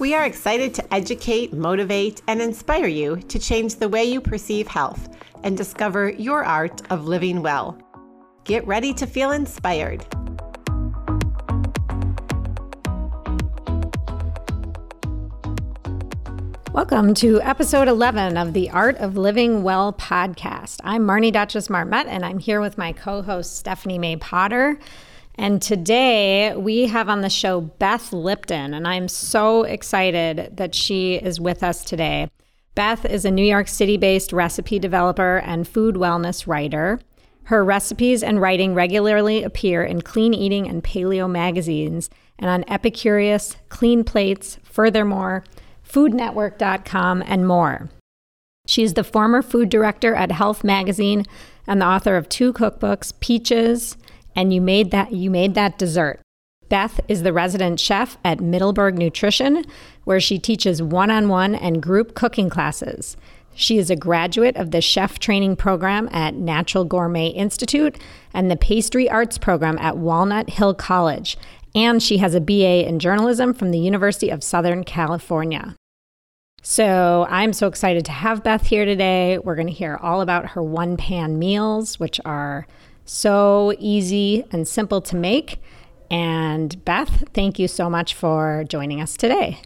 We are excited to educate, motivate, and inspire you to change the way you perceive health and discover your art of living well. Get ready to feel inspired. Welcome to episode 11 of the Art of Living Well podcast. I'm Marnie Duchess Marmette, and I'm here with my co host, Stephanie May Potter. And today we have on the show Beth Lipton, and I'm so excited that she is with us today. Beth is a New York City based recipe developer and food wellness writer. Her recipes and writing regularly appear in clean eating and paleo magazines and on Epicurious, Clean Plates, Furthermore, FoodNetwork.com, and more. She is the former food director at Health Magazine and the author of two cookbooks, Peaches and you made that you made that dessert. Beth is the resident chef at Middleberg Nutrition, where she teaches one-on-one and group cooking classes. She is a graduate of the chef training program at Natural Gourmet Institute and the pastry arts program at Walnut Hill College, and she has a BA in journalism from the University of Southern California. So I'm so excited to have Beth here today. We're going to hear all about her one pan meals, which are so easy and simple to make. And Beth, thank you so much for joining us today.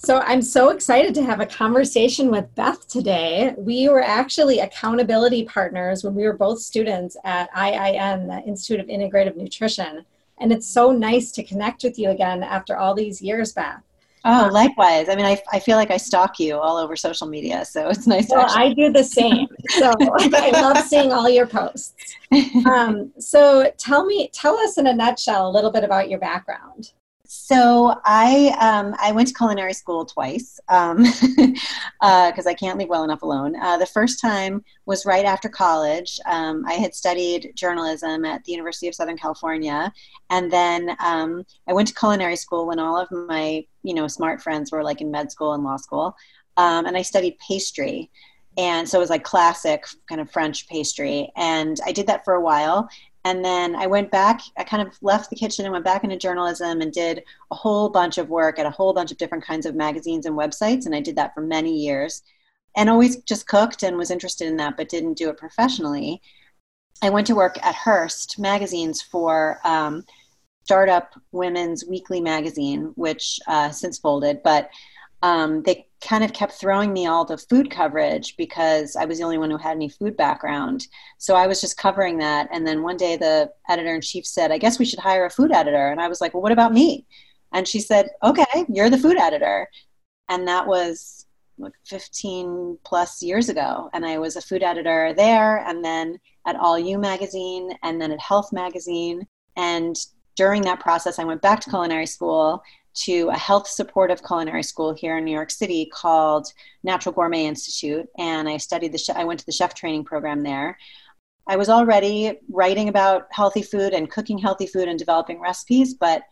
So, I'm so excited to have a conversation with Beth today. We were actually accountability partners when we were both students at IIN, the Institute of Integrative Nutrition. And it's so nice to connect with you again after all these years, Beth. Oh, likewise. I mean, I, I feel like I stalk you all over social media, so it's nice. Well, I do the same. So I love seeing all your posts. Um, so tell me, tell us in a nutshell a little bit about your background. So I um, I went to culinary school twice because um, uh, I can't leave well enough alone. Uh, the first time was right after college. Um, I had studied journalism at the University of Southern California, and then um, I went to culinary school when all of my you know smart friends were like in med school and law school, um, and I studied pastry and so it was like classic kind of french pastry and i did that for a while and then I went back, I kind of left the kitchen and went back into journalism and did a whole bunch of work at a whole bunch of different kinds of magazines and websites. And I did that for many years and always just cooked and was interested in that, but didn't do it professionally. I went to work at Hearst magazines for um, Startup Women's Weekly magazine, which uh, since folded, but um, they kind of kept throwing me all the food coverage because I was the only one who had any food background. So I was just covering that. And then one day the editor in chief said, I guess we should hire a food editor. And I was like, well, what about me? And she said, okay, you're the food editor. And that was like 15 plus years ago. And I was a food editor there and then at All You magazine and then at Health magazine. And during that process, I went back to culinary school to a health supportive culinary school here in New York City called Natural Gourmet Institute, and I studied the. I went to the chef training program there. I was already writing about healthy food and cooking healthy food and developing recipes, but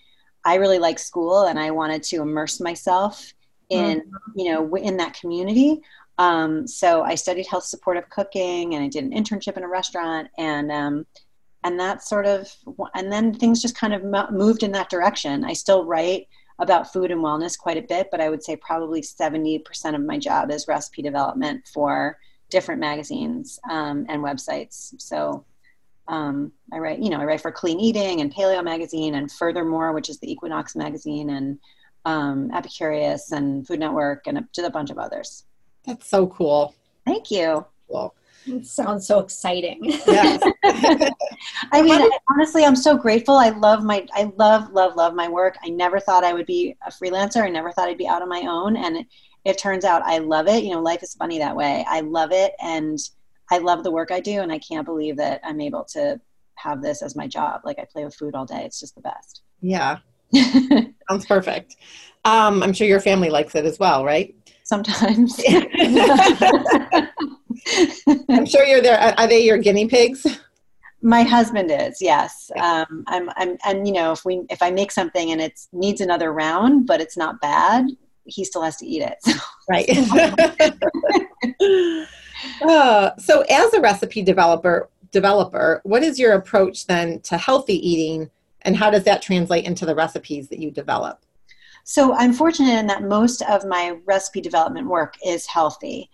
I really like school and I wanted to immerse myself in mm-hmm. you know in that community. Um, so I studied health supportive cooking and I did an internship in a restaurant and um, and that sort of and then things just kind of moved in that direction. I still write about food and wellness quite a bit, but I would say probably 70% of my job is recipe development for different magazines um, and websites. So um, I write, you know, I write for Clean Eating and Paleo Magazine and Furthermore, which is the Equinox magazine, and um, Epicurious and Food Network, and a, a bunch of others. That's so cool. Thank you. Cool. It sounds so exciting. Yes. I mean, I, honestly, I'm so grateful. I love my, I love, love, love my work. I never thought I would be a freelancer. I never thought I'd be out on my own. And it, it turns out I love it. You know, life is funny that way. I love it. And I love the work I do. And I can't believe that I'm able to have this as my job. Like I play with food all day. It's just the best. Yeah. Sounds perfect. Um, I'm sure your family likes it as well, right? Sometimes. I'm sure you're there. Are they your guinea pigs? My husband is, yes. Um, I'm, I'm, and you know, if we, if I make something and it needs another round, but it's not bad, he still has to eat it. So. Right. uh, so, as a recipe developer, developer, what is your approach then to healthy eating, and how does that translate into the recipes that you develop? So, I'm fortunate in that most of my recipe development work is healthy.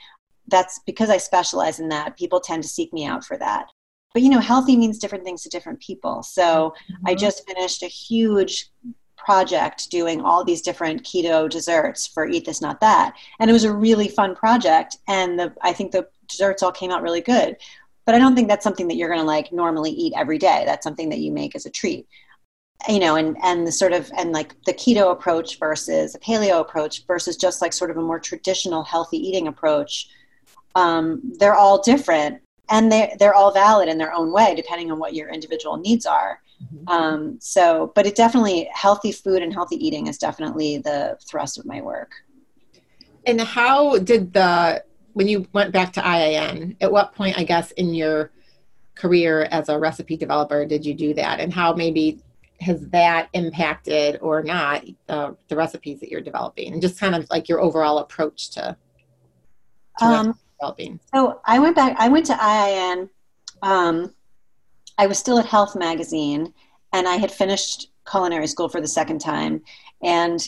That's because I specialize in that. People tend to seek me out for that. But you know healthy means different things to different people. So mm-hmm. i just finished a huge project doing all these different keto desserts for eat this not that. And it was a really fun project and the i think the desserts all came out really good. But i don't think that's something that you're going to like normally eat every day. That's something that you make as a treat. You know and and the sort of and like the keto approach versus a paleo approach versus just like sort of a more traditional healthy eating approach um, they're all different and they're, they're all valid in their own way depending on what your individual needs are. Mm-hmm. um, so but it definitely healthy food and healthy eating is definitely the thrust of my work. And how did the when you went back to IIN at what point i guess in your career as a recipe developer did you do that? And how maybe has that impacted or not uh, the recipes that you're developing? And just kind of like your overall approach to, to um, developing? So I went back. I went to IIN. Um, I was still at Health Magazine, and I had finished culinary school for the second time. And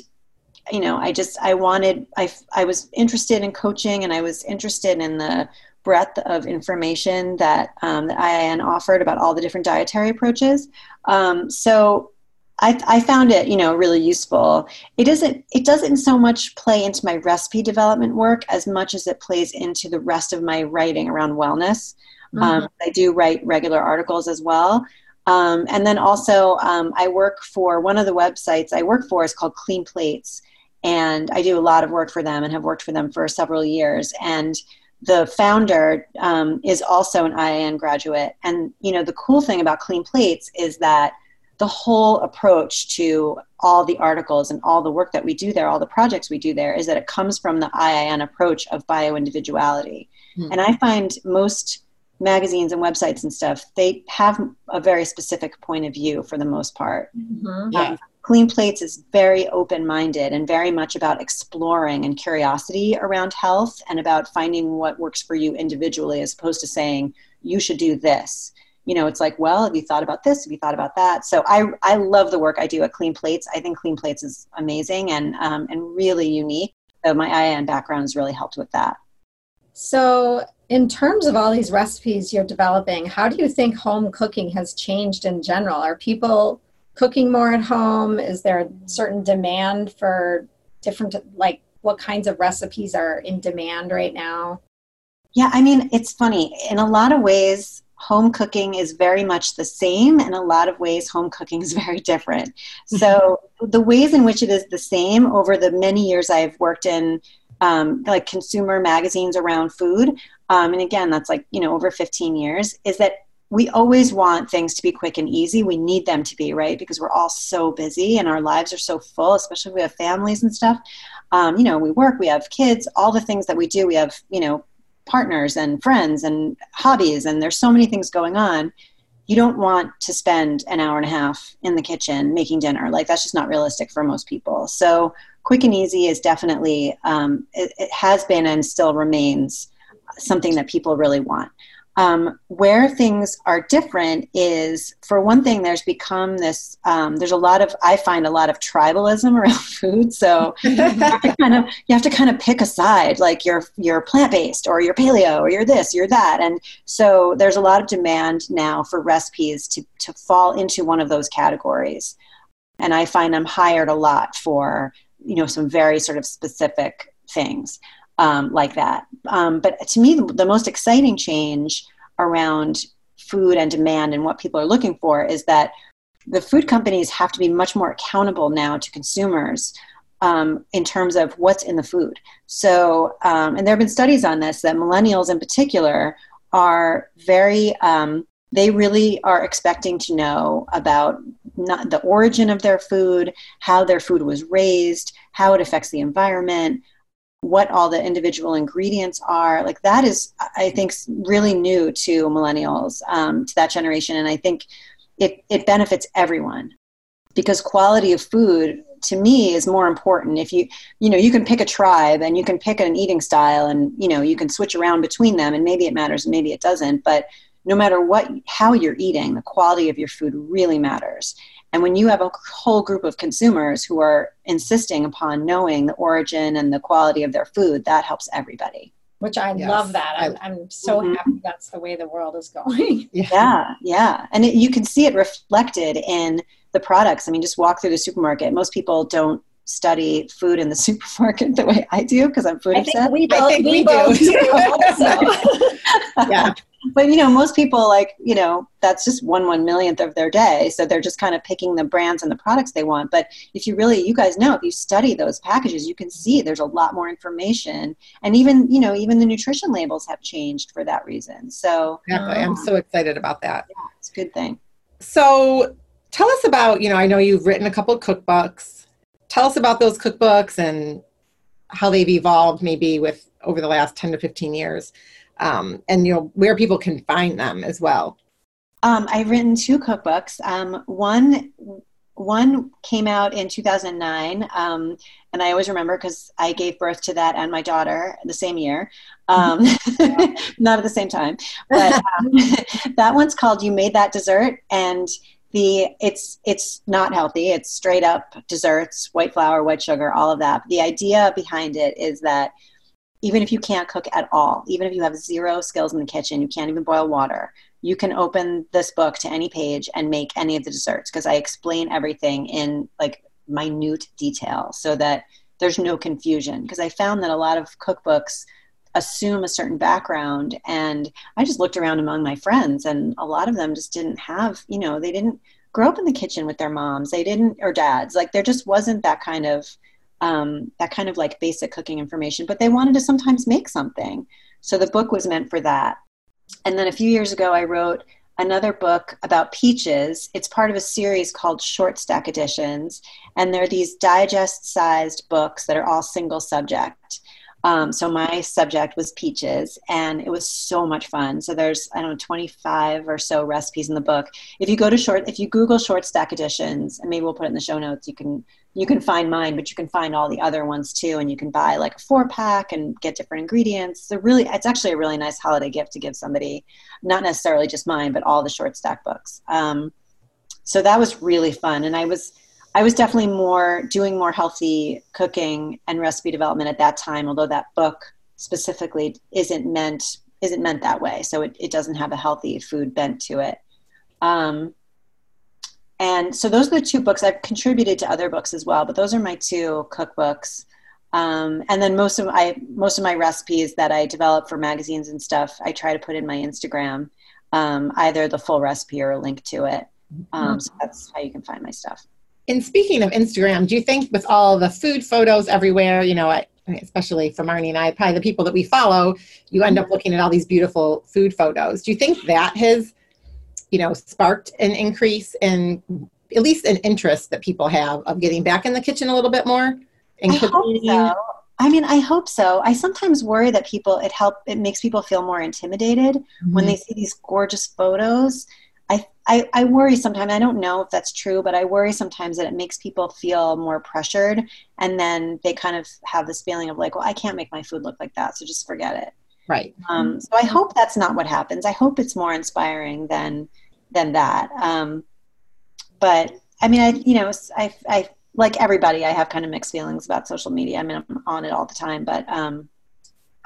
you know, I just I wanted I I was interested in coaching, and I was interested in the breadth of information that um, the IIN offered about all the different dietary approaches. Um, so I, I, found it, you know, really useful. It isn't. It doesn't so much play into my recipe development work as much as it plays into the rest of my writing around wellness. Mm-hmm. Um, I do write regular articles as well, um, and then also um, I work for one of the websites I work for is called Clean Plates, and I do a lot of work for them and have worked for them for several years. And the founder um, is also an IIN graduate, and you know the cool thing about Clean Plates is that the whole approach to all the articles and all the work that we do there, all the projects we do there, is that it comes from the IIN approach of bioindividuality. Mm-hmm. And I find most magazines and websites and stuff, they have a very specific point of view for the most part. Mm-hmm. Yeah. Um, Clean Plates is very open minded and very much about exploring and curiosity around health and about finding what works for you individually as opposed to saying, you should do this you know, it's like, well, have you thought about this? Have you thought about that? So I, I love the work I do at Clean Plates. I think Clean Plates is amazing and, um, and really unique. So my IIN background has really helped with that. So in terms of all these recipes you're developing, how do you think home cooking has changed in general? Are people cooking more at home? Is there a certain demand for different, like what kinds of recipes are in demand right now? Yeah, I mean, it's funny. In a lot of ways, home cooking is very much the same. In a lot of ways, home cooking is very different. So, the ways in which it is the same over the many years I've worked in um, like consumer magazines around food, um, and again, that's like, you know, over 15 years, is that we always want things to be quick and easy. We need them to be, right? Because we're all so busy and our lives are so full, especially if we have families and stuff. Um, you know, we work, we have kids, all the things that we do, we have, you know, partners and friends and hobbies and there's so many things going on you don't want to spend an hour and a half in the kitchen making dinner. Like that's just not realistic for most people. So quick and easy is definitely um, it, it has been and still remains something that people really want um, where things are different is, for one thing, there's become this. Um, there's a lot of I find a lot of tribalism around food. So you have to kind of you have to kind of pick a side, like you're you're plant based or you're paleo or you're this, you're that, and so there's a lot of demand now for recipes to to fall into one of those categories. And I find I'm hired a lot for you know some very sort of specific things um, like that. Um, but to me, the, the, most exciting change around food and demand and what people are looking for is that the food companies have to be much more accountable now to consumers um, in terms of what's in the food. So, um, and there have been studies on this that millennials in particular are very um, they really are expecting to know about not the origin of their food, how their food was raised, how it affects the environment, what all the individual ingredients are. Like that is, I think, really new to millennials, um, to that generation, and I think it it benefits everyone because quality of food to me is more important. If you you know you can pick a tribe and you can pick an eating style and you know you can switch around between them and maybe it matters and maybe it doesn't. But no matter what how you're eating the quality of your food really matters and when you have a whole group of consumers who are insisting upon knowing the origin and the quality of their food, that helps everybody. Which I yes. love that. I'm, I'm so mm-hmm. happy that's the way the world is going. yeah, yeah. And it, you can see it reflected in the products. I mean, just walk through the supermarket. Most people don't study food in the supermarket the way I do because I'm food I obsessed. we both, we, we both do. yeah but you know most people like you know that's just one one millionth of their day. So they're just kind of picking the brands and the products they want. But if you really you guys know if you study those packages you can see there's a lot more information. And even you know even the nutrition labels have changed for that reason. So exactly. i'm so excited about that. Yeah, it's a good thing. So tell us about you know i know you've written a couple of cookbooks. Tell us about those cookbooks and how they've evolved maybe with over the last 10 to 15 years um, and you know where people can find them as well. Um, I've written two cookbooks. Um, one one came out in 2009, um, and I always remember because I gave birth to that and my daughter the same year, um, not at the same time. But um, that one's called "You Made That Dessert," and the it's it's not healthy. It's straight up desserts, white flour, white sugar, all of that. But the idea behind it is that even if you can't cook at all, even if you have zero skills in the kitchen, you can't even boil water, you can open this book to any page and make any of the desserts because I explain everything in like minute detail so that there's no confusion. Because I found that a lot of cookbooks assume a certain background and I just looked around among my friends and a lot of them just didn't have, you know, they didn't grow up in the kitchen with their moms. They didn't or dads. Like there just wasn't that kind of um, that kind of like basic cooking information, but they wanted to sometimes make something. So the book was meant for that. And then a few years ago, I wrote another book about peaches. It's part of a series called Short Stack Editions. And they're these digest sized books that are all single subject. Um, so my subject was peaches, and it was so much fun. So there's I don't know 25 or so recipes in the book. If you go to short, if you Google short stack editions, and maybe we'll put it in the show notes, you can you can find mine, but you can find all the other ones too, and you can buy like a four pack and get different ingredients. So really, it's actually a really nice holiday gift to give somebody, not necessarily just mine, but all the short stack books. Um, so that was really fun, and I was I was definitely more doing more healthy cooking and recipe development at that time, although that book specifically isn't meant isn't meant that way. So it, it doesn't have a healthy food bent to it. Um, and so those are the two books I've contributed to other books as well, but those are my two cookbooks. Um, and then most of my most of my recipes that I develop for magazines and stuff, I try to put in my Instagram, um, either the full recipe or a link to it. Um, so that's how you can find my stuff. And speaking of Instagram, do you think with all the food photos everywhere, you know, especially for Marnie and I, probably the people that we follow, you end up looking at all these beautiful food photos. Do you think that has, you know, sparked an increase in at least an interest that people have of getting back in the kitchen a little bit more? And I hope so. I mean, I hope so. I sometimes worry that people it help it makes people feel more intimidated mm-hmm. when they see these gorgeous photos I, I, I worry sometimes, I don't know if that's true, but I worry sometimes that it makes people feel more pressured. And then they kind of have this feeling of like, well, I can't make my food look like that. So just forget it. Right. Um, so I hope that's not what happens. I hope it's more inspiring than, than that. Um, but I mean, I, you know, I, I, like everybody, I have kind of mixed feelings about social media. I mean, I'm on it all the time, but, um,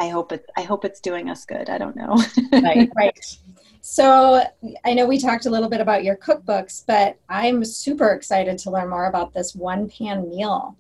I hope it, I hope it's doing us good. I don't know. right. Right. So I know we talked a little bit about your cookbooks, but I'm super excited to learn more about this one pan meal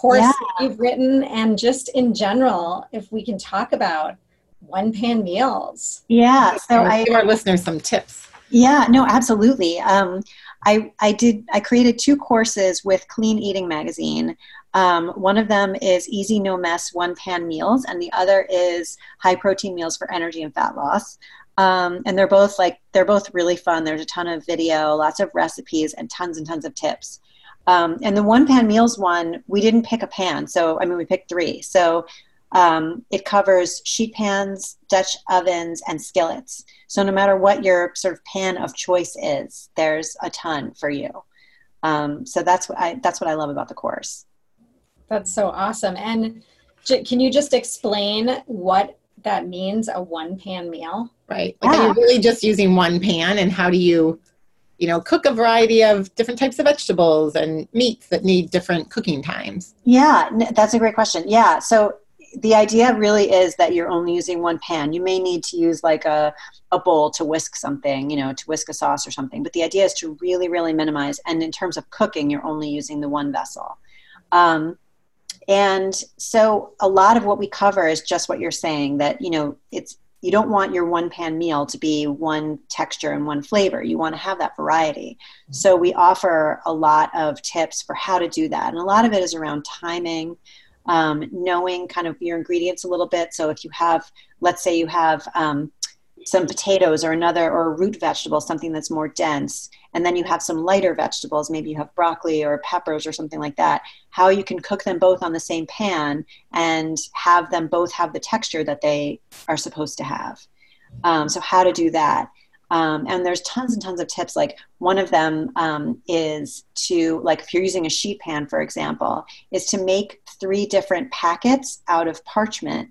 course yeah. you've written and just in general, if we can talk about one pan meals. Yeah. So I give our listeners some tips. Yeah, no, absolutely. Um, I, I did I created two courses with Clean Eating magazine. Um, one of them is easy no mess one pan meals, and the other is high protein meals for energy and fat loss. Um, and they're both like they're both really fun. There's a ton of video, lots of recipes, and tons and tons of tips. Um, and the one pan meals one, we didn't pick a pan. So I mean, we picked three. So um, it covers sheet pans, Dutch ovens, and skillets. So no matter what your sort of pan of choice is, there's a ton for you. Um, so that's what I that's what I love about the course. That's so awesome. And can you just explain what that means a one pan meal? Right. Like yeah. are you really just using one pan and how do you you know, cook a variety of different types of vegetables and meats that need different cooking times? Yeah, that's a great question. Yeah. So the idea really is that you're only using one pan. You may need to use like a, a bowl to whisk something, you know, to whisk a sauce or something. But the idea is to really, really minimize. And in terms of cooking, you're only using the one vessel. Um, and so a lot of what we cover is just what you're saying that, you know, it's, you don't want your one pan meal to be one texture and one flavor. You want to have that variety. So we offer a lot of tips for how to do that. And a lot of it is around timing, um, knowing kind of your ingredients a little bit. So if you have, let's say you have um, some potatoes or another or a root vegetable, something that's more dense, and then you have some lighter vegetables, maybe you have broccoli or peppers or something like that, how you can cook them both on the same pan and have them both have the texture that they are supposed to have. Um, so how to do that. Um, and there's tons and tons of tips. Like one of them um, is to, like, if you're using a sheet pan, for example, is to make three different packets out of parchment,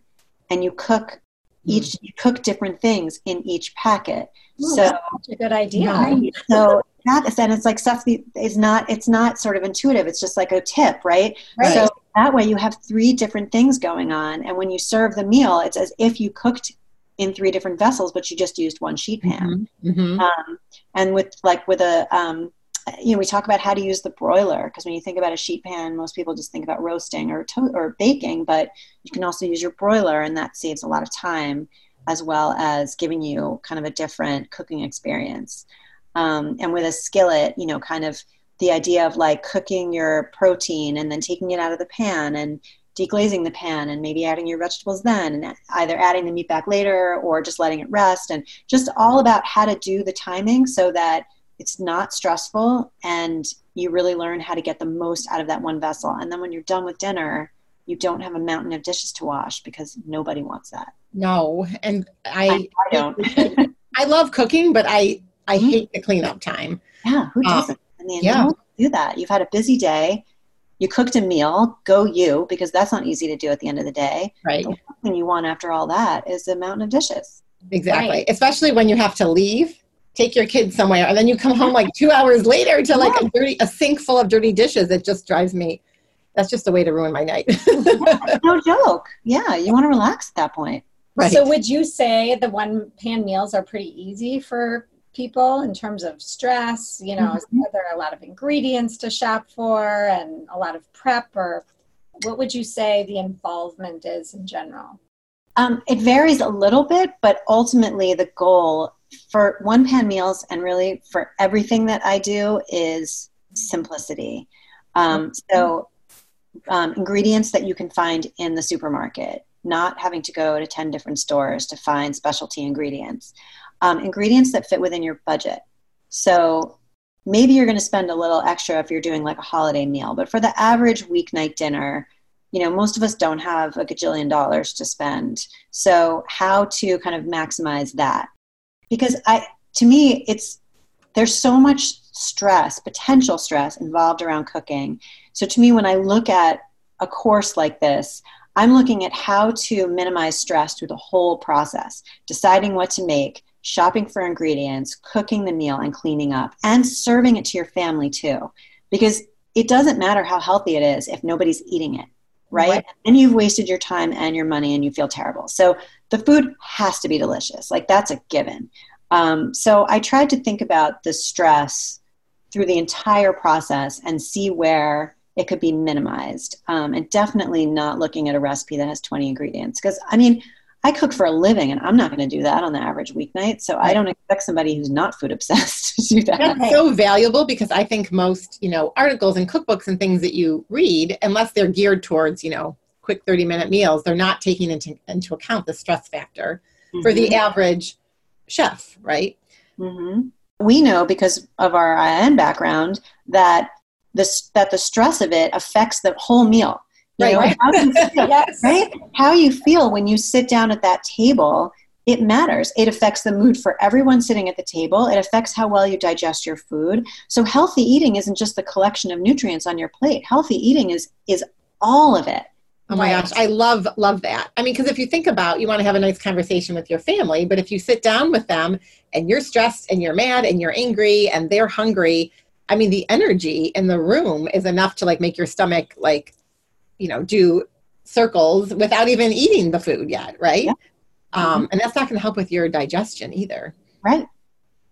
and you cook. Each you cook different things in each packet. Ooh, so that's a good idea. Right? So that and it's like stuff is not it's not sort of intuitive. It's just like a tip, right? right? So that way you have three different things going on, and when you serve the meal, it's as if you cooked in three different vessels, but you just used one sheet pan. Mm-hmm. Mm-hmm. Um, and with like with a, um, you know, we talk about how to use the broiler because when you think about a sheet pan, most people just think about roasting or to- or baking, but you can also use your broiler, and that saves a lot of time as well as giving you kind of a different cooking experience. Um, and with a skillet, you know, kind of the idea of like cooking your protein and then taking it out of the pan and deglazing the pan and maybe adding your vegetables then and either adding the meat back later or just letting it rest and just all about how to do the timing so that it's not stressful and you really learn how to get the most out of that one vessel and then when you're done with dinner you don't have a mountain of dishes to wash because nobody wants that no and i i, I don't i love cooking but i i mm-hmm. hate the cleanup time yeah who doesn't um, i mean yeah. do that you've had a busy day you cooked a meal, go you, because that's not easy to do at the end of the day. Right. The thing you want after all that is a mountain of dishes. Exactly. Right. Especially when you have to leave, take your kids somewhere, and then you come home like two hours later to like a dirty, a sink full of dirty dishes. It just drives me. That's just a way to ruin my night. no joke. Yeah, you want to relax at that point. Right. So, would you say the one pan meals are pretty easy for people in terms of stress? You know, mm-hmm. are there a lot of ingredients to shop for and a lot of prep, or what would you say the involvement is in general? Um, it varies a little bit, but ultimately the goal for one pan meals and really for everything that I do is simplicity. Um, so, um, ingredients that you can find in the supermarket, not having to go to 10 different stores to find specialty ingredients um, ingredients that fit within your budget. So maybe you're going to spend a little extra if you're doing like a holiday meal, but for the average weeknight dinner, you know, most of us don't have a gajillion dollars to spend. So how to kind of maximize that? Because I, to me, it's there's so much stress, potential stress involved around cooking. So to me, when I look at a course like this, I'm looking at how to minimize stress through the whole process, deciding what to make, shopping for ingredients, cooking the meal, and cleaning up, and serving it to your family too. Because it doesn't matter how healthy it is if nobody's eating it, right? right. And you've wasted your time and your money and you feel terrible. So the food has to be delicious. Like that's a given. Um, so I tried to think about the stress through the entire process and see where it could be minimized. Um, and definitely not looking at a recipe that has 20 ingredients. Because, I mean, I cook for a living and I'm not going to do that on the average weeknight. So I don't expect somebody who's not food obsessed to do that. That's so valuable because I think most, you know, articles and cookbooks and things that you read, unless they're geared towards, you know, quick 30 minute meals, they're not taking into, into account the stress factor mm-hmm. for the mm-hmm. average chef, right? Mm-hmm. We know because of our IIN background that this that the stress of it affects the whole meal. You Right. know, Right. how you feel, yes. right? How you feel when you sit down at that table, it matters. It affects the mood for everyone sitting at the table. It affects how well you digest your food. So healthy eating isn't just the collection of nutrients on your plate. Healthy eating is is all of it. Oh my Right. gosh, I love love that. I mean, because if you think about, you want to have a nice conversation with your family, but if you sit down with them and you're stressed and you're mad and you're angry and they're hungry, I mean, the energy in the room is enough to like make your stomach like, you know, do circles without even eating the food yet, right? Yeah. Um, and that's not going to help with your digestion either. Right.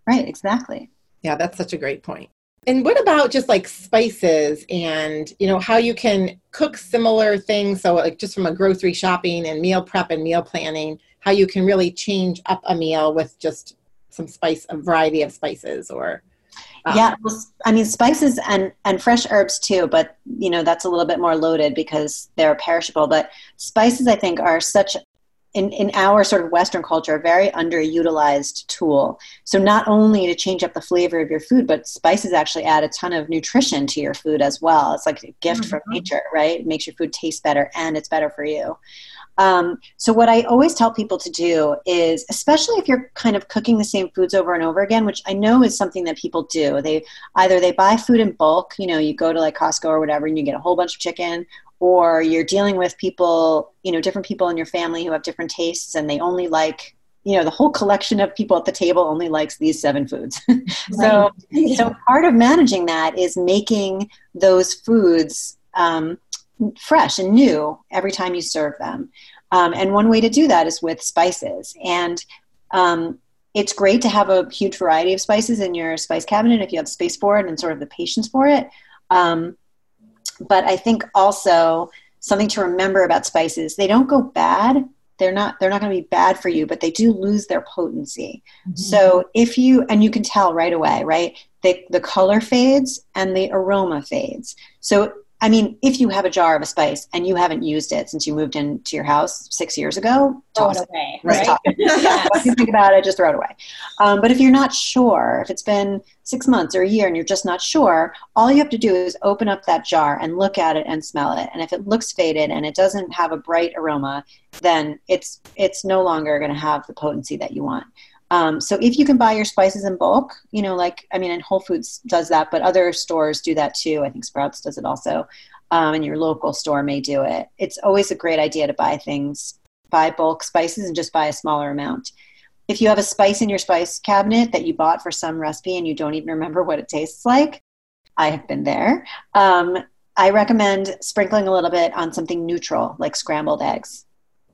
Right, exactly. Yeah, that's such a great point. And what about just like spices and, you know, how you can cook similar things? So, like, just from a grocery shopping and meal prep and meal planning, how you can really change up a meal with just some spice, a variety of spices or. um, yeah, well, I mean spices and and fresh herbs too, but you know that's a little bit more loaded because they're perishable. But spices, I think, are such in in our sort of Western culture a very underutilized tool. So not only to change up the flavor of your food, but spices actually add a ton of nutrition to your food as well. It's like a gift from Mhm. nature, right? It makes your food taste better and it's better for you. Um, so what I always tell people to do is, especially if you're kind of cooking the same foods over and over again, which I know is something that people do. They either they buy food in bulk, you know, you go to like Costco or whatever, and you get a whole bunch of chicken, or you're dealing with people, you know, different people in your family who have different tastes, and they only like, you know, the whole collection of people at the table only likes these seven foods. so so part of managing that is making those foods um, fresh and new every time you serve them. Um, and one way to do that is with spices. And um, it's great to have a huge variety of spices in your spice cabinet if you have space for it and sort of the patience for it. Um, but I think also something to remember about spices: they don't go bad. They're not. They're not going to be bad for you, but they do lose their potency. Mm-hmm. So if you and you can tell right away, right? The the color fades and the aroma fades. So I mean, if you have a jar of a spice and you haven't used it since you moved into your house six years ago, throw it away. Right. Right. Toss it. If you think about it, just throw it away. Um, but if you're not sure, if it's been six months or a year and you're just not sure, all you have to do is open up that jar and look at it and smell it. And if it looks faded and it doesn't have a bright aroma, then it's it's no longer going to have the potency that you want. Um, so if you can buy your spices in bulk, you know, like I mean, and Whole Foods does that, but other stores do that too. I think Sprouts does it also, um, and your local store may do it. It's always a great idea to buy things, buy bulk spices, and just buy a smaller amount. If you have a spice in your spice cabinet that you bought for some recipe and you don't even remember what it tastes like, I have been there. Um, I recommend sprinkling a little bit on something neutral, like scrambled eggs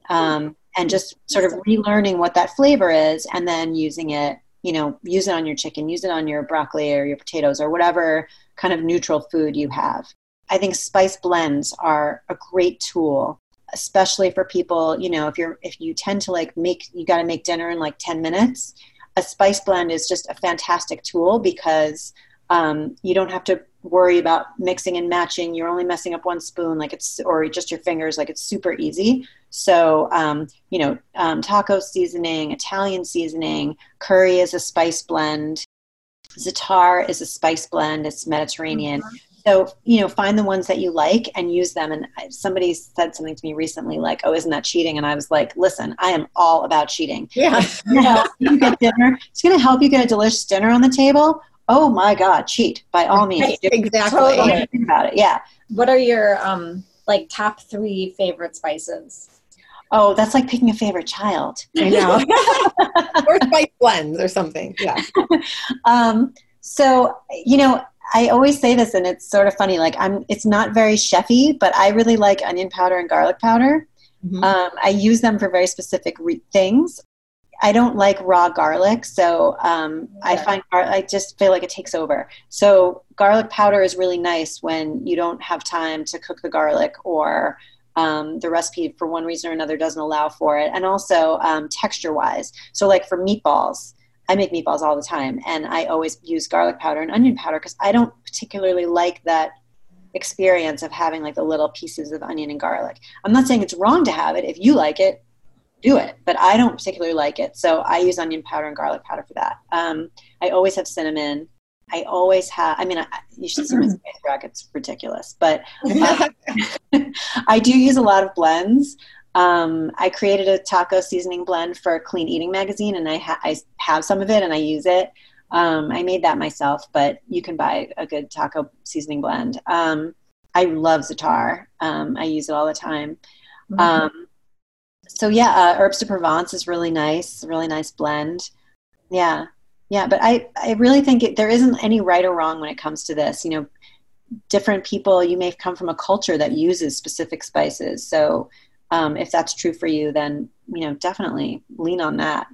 um, and just sort of relearning what that flavor is and then using it you know use it on your chicken use it on your broccoli or your potatoes or whatever kind of neutral food you have. I think spice blends are a great tool especially for people you know if you're if you tend to like make you got to make dinner in like 10 minutes. A spice blend is just a fantastic tool because um, you don't have to worry about mixing and matching you're only messing up one spoon like it's or just your fingers like it's super easy so, um, you know, um, taco seasoning, Italian seasoning, curry is a spice blend, za'atar is a spice blend, it's Mediterranean. So, you know, find the ones that you like and use them. And somebody said something to me recently, like, oh, isn't that cheating? And I was like, listen, I am all about cheating. Yeah. It's gonna you get dinner. It's going to help you get a delicious dinner on the table. Oh my God, cheat by all means. Exactly. Totally. About it. Yeah. What are your um like top three favorite spices? Oh, that's like picking a favorite child. I know. or spice blends or something. Yeah. um, so you know i always say this and it's sort of funny like i'm it's not very chefy but i really like onion powder and garlic powder Mhm. um, i use them for very specific re- things i don't like raw garlic so um, i find gar- i just feel like it takes over so garlic powder is really nice when you don't have time to cook the garlic or um, the recipe for one reason or another doesn't allow for it and also um, texture wise so like for meatballs I make meatballs all the time, and I always use garlic powder and onion powder because I don't particularly like that experience of having like the little pieces of onion and garlic. I'm not saying it's wrong to have it. If you like it, do it. But I don't particularly like it, so I use onion powder and garlic powder for that. Um, I always have cinnamon. I always have. I mean, I, you should see my spice rack; it's ridiculous. But uh, I do use a lot of blends. Um, I created a taco seasoning blend for Clean Eating magazine, and I, ha- I have some of it and I use it. Um, I made that myself, but you can buy a good taco seasoning blend. Um, I love za'atar. Um, I use it all the time. Mm-hmm. So yeah, uh, Herbes de Provence is really nice, really nice blend. Yeah, yeah, but I, I really think it, there isn't any right or wrong when it comes to this. You know, different people, you may come from a culture that uses specific spices. So um, if that's true for you, then, you know, definitely lean on that.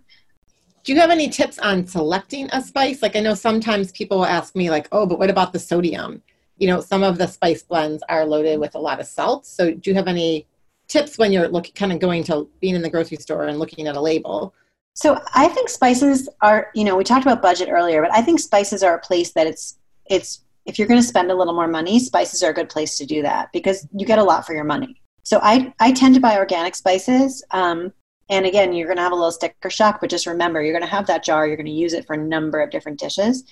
Do you have any tips on selecting a spice? Like I know sometimes people will ask me like, oh, but what about the sodium? You know, some of the spice blends are loaded with a lot of salt. So do you have any tips when you're looking kind of going to being in the grocery store and looking at a label? So I think spices are, you know, we talked about budget earlier, but I think spices are a place that it's it's if you're going to spend a little more money, spices are a good place to do that because you get a lot for your money. So I I tend to buy organic spices. Um, and again, you're going to have a little sticker shock, but just remember, you're going to have that jar. You're going to use it for a number of different dishes.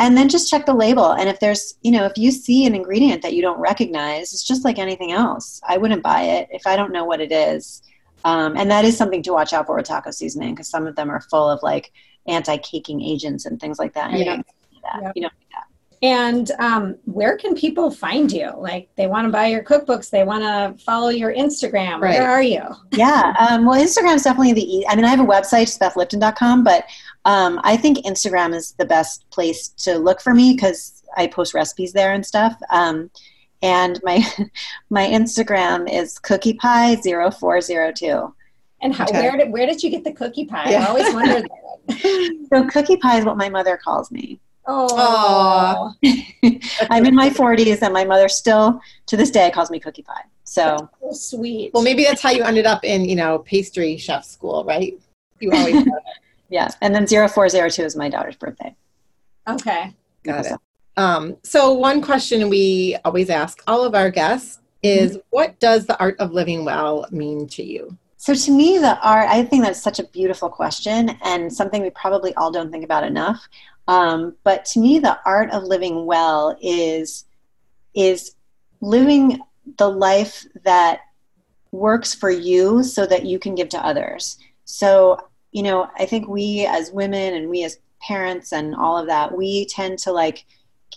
And then just check the label. And if there's, you know, if you see an ingredient that you don't recognize, it's just like anything else. I wouldn't buy it if I don't know what it is. Um, and that is something to watch out for with taco seasoning because some of them are full of like anti-caking agents and things like that. And you don't need that. Yep. You don't need that. And um, where can people find you? Like they want to buy your cookbooks, they want to follow your Instagram. Right. Where are you? Yeah. Um, well, Instagram is definitely the. I mean, I have a website, bethlipton.com, but um, I think Instagram is the best place to look for me because I post recipes there and stuff. Um, and my my Instagram is cookie pie 0402. And how, okay. where did where did you get the cookie pie? Yeah. I always wondered that. so cookie pie is what my mother calls me. Oh, I'm in my 40s, and my mother still to this day calls me cookie pie. So, so sweet. Well, maybe that's how you ended up in you know pastry chef school, right? You always. yeah, and then 0402 is my daughter's birthday. Okay, got it. Um, so, one question we always ask all of our guests is mm-hmm. what does the art of living well mean to you? So, to me, the art, I think that's such a beautiful question and something we probably all don't think about enough. Um, but to me, the art of living well is is living the life that works for you so that you can give to others. So, you know, I think we as women and we as parents and all of that, we tend to like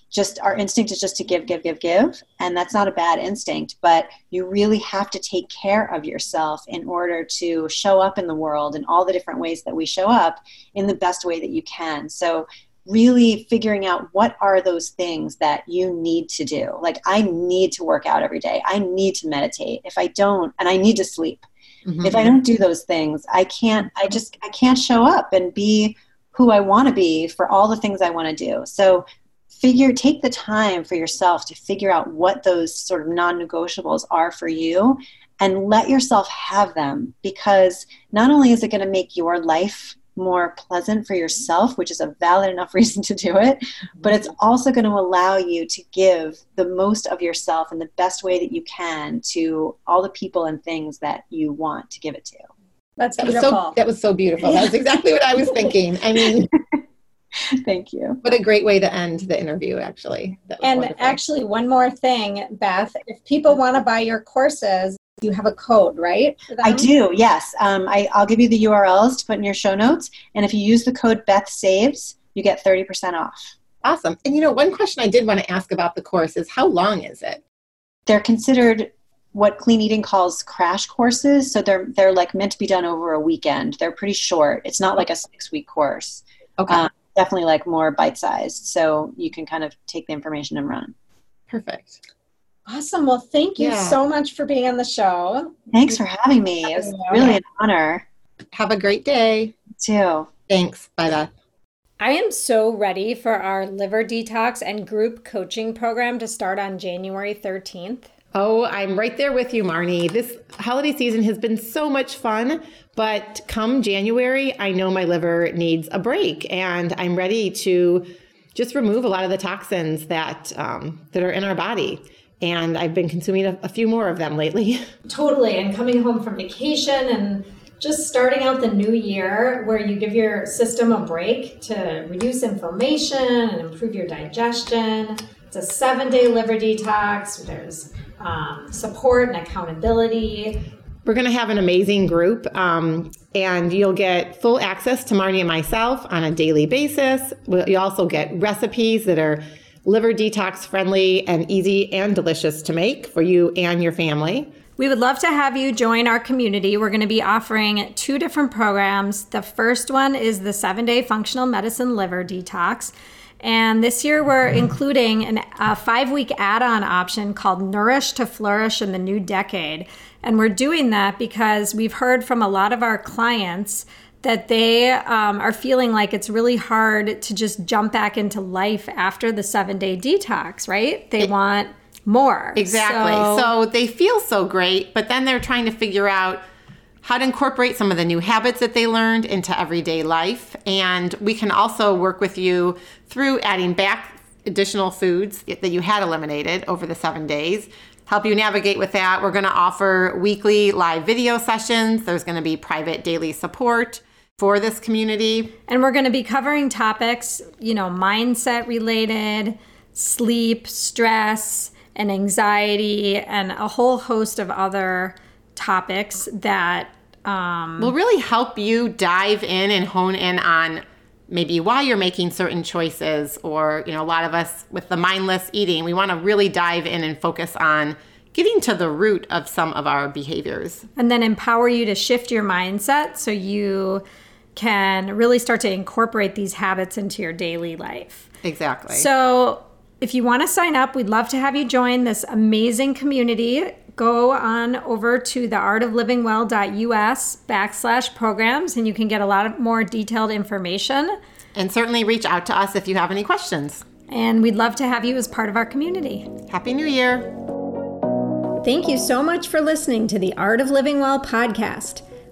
just our instinct is just to give, give, give, give. And that's not a bad instinct, but you really have to take care of yourself in order to show up in the world in all the different ways that we show up in the best way that you can. So, really figuring out what are those things that you need to do. Like, I need to work out every day, I need to meditate. If I don't, and I need to sleep. Mm-hmm. If I don't do those things, I can't, I just, I can't show up and be who I want to be for all the things I want to do. So figure take the time for yourself to figure out what those sort of non-negotiables are for you and let yourself have them because not only is it going to make your life more pleasant for yourself, which is a valid enough reason to do it, but it's also going to allow you to give the most of yourself in the best way that you can to all the people and things that you want to give it to. That's that beautiful. Was so, that was so beautiful. That's exactly what I was thinking. I mean, Thank you. What a great way to end the interview, actually. And wonderful. actually, one more thing, Beth. If people want to buy your courses, you have a code, right? I do, yes. Um, I, I'll give you the URLs to put in your show notes. And if you use the code Beth Saves, you get 30% off. Awesome. And you know, one question I did want to ask about the course is how long is it? They're considered what clean eating calls crash courses so they're they're like meant to be done over a weekend they're pretty short it's not like a six week course okay um, definitely like more bite sized. So you can kind of take the information and run. Perfect. Awesome. Well, thank you yeah. so much for being on the show. Thanks for having me. It's really an honor. Have a great day. You too. Thanks. Bye, Beth. I am so ready for our liver detox and group coaching program to start on January 13th. Oh, I'm right there with you, Marnie. This holiday season has been so much fun, but come January, I know my liver needs a break, and I'm ready to just remove a lot of the toxins that um, that are in our body. And I've been consuming a, a few more of them lately. Totally, and coming home from vacation and just starting out the new year where you give your system a break to reduce inflammation and improve your digestion. It's a seven day liver detox. There's um, support and accountability. We're going to have an amazing group, um, and you'll get full access to Marnie and myself on a daily basis. You also get recipes that are liver detox friendly and easy and delicious to make for you and your family. We would love to have you join our community. We're going to be offering two different programs. The first one is the seven day functional medicine liver detox. And this year we're including an, a five week add on option called Nourish to Flourish in the New Decade. And we're doing that because we've heard from a lot of our clients that they um, are feeling like it's really hard to just jump back into life after the seven day detox, right? They it, want more. Exactly. So, so they feel so great, but then they're trying to figure out how to incorporate some of the new habits that they learned into everyday life. And we can also work with you through adding back additional foods that you had eliminated over the seven days. Help you navigate with that. We're going to offer weekly live video sessions. There's going to be private daily support for this community. And we're going to be covering topics, you know, mindset related, sleep, stress, and anxiety, and a whole host of other topics that um, will really help you dive in and hone in on maybe why you're making certain choices or you know a lot of us with the mindless eating we want to really dive in and focus on getting to the root of some of our behaviors and then empower you to shift your mindset so you can really start to incorporate these habits into your daily life exactly so if you want to sign up we'd love to have you join this amazing community go on over to theartoflivingwell.us backslash programs and you can get a lot of more detailed information. And certainly reach out to us if you have any questions. And we'd love to have you as part of our community. Happy New Year. Thank you so much for listening to the Art of Living Well podcast.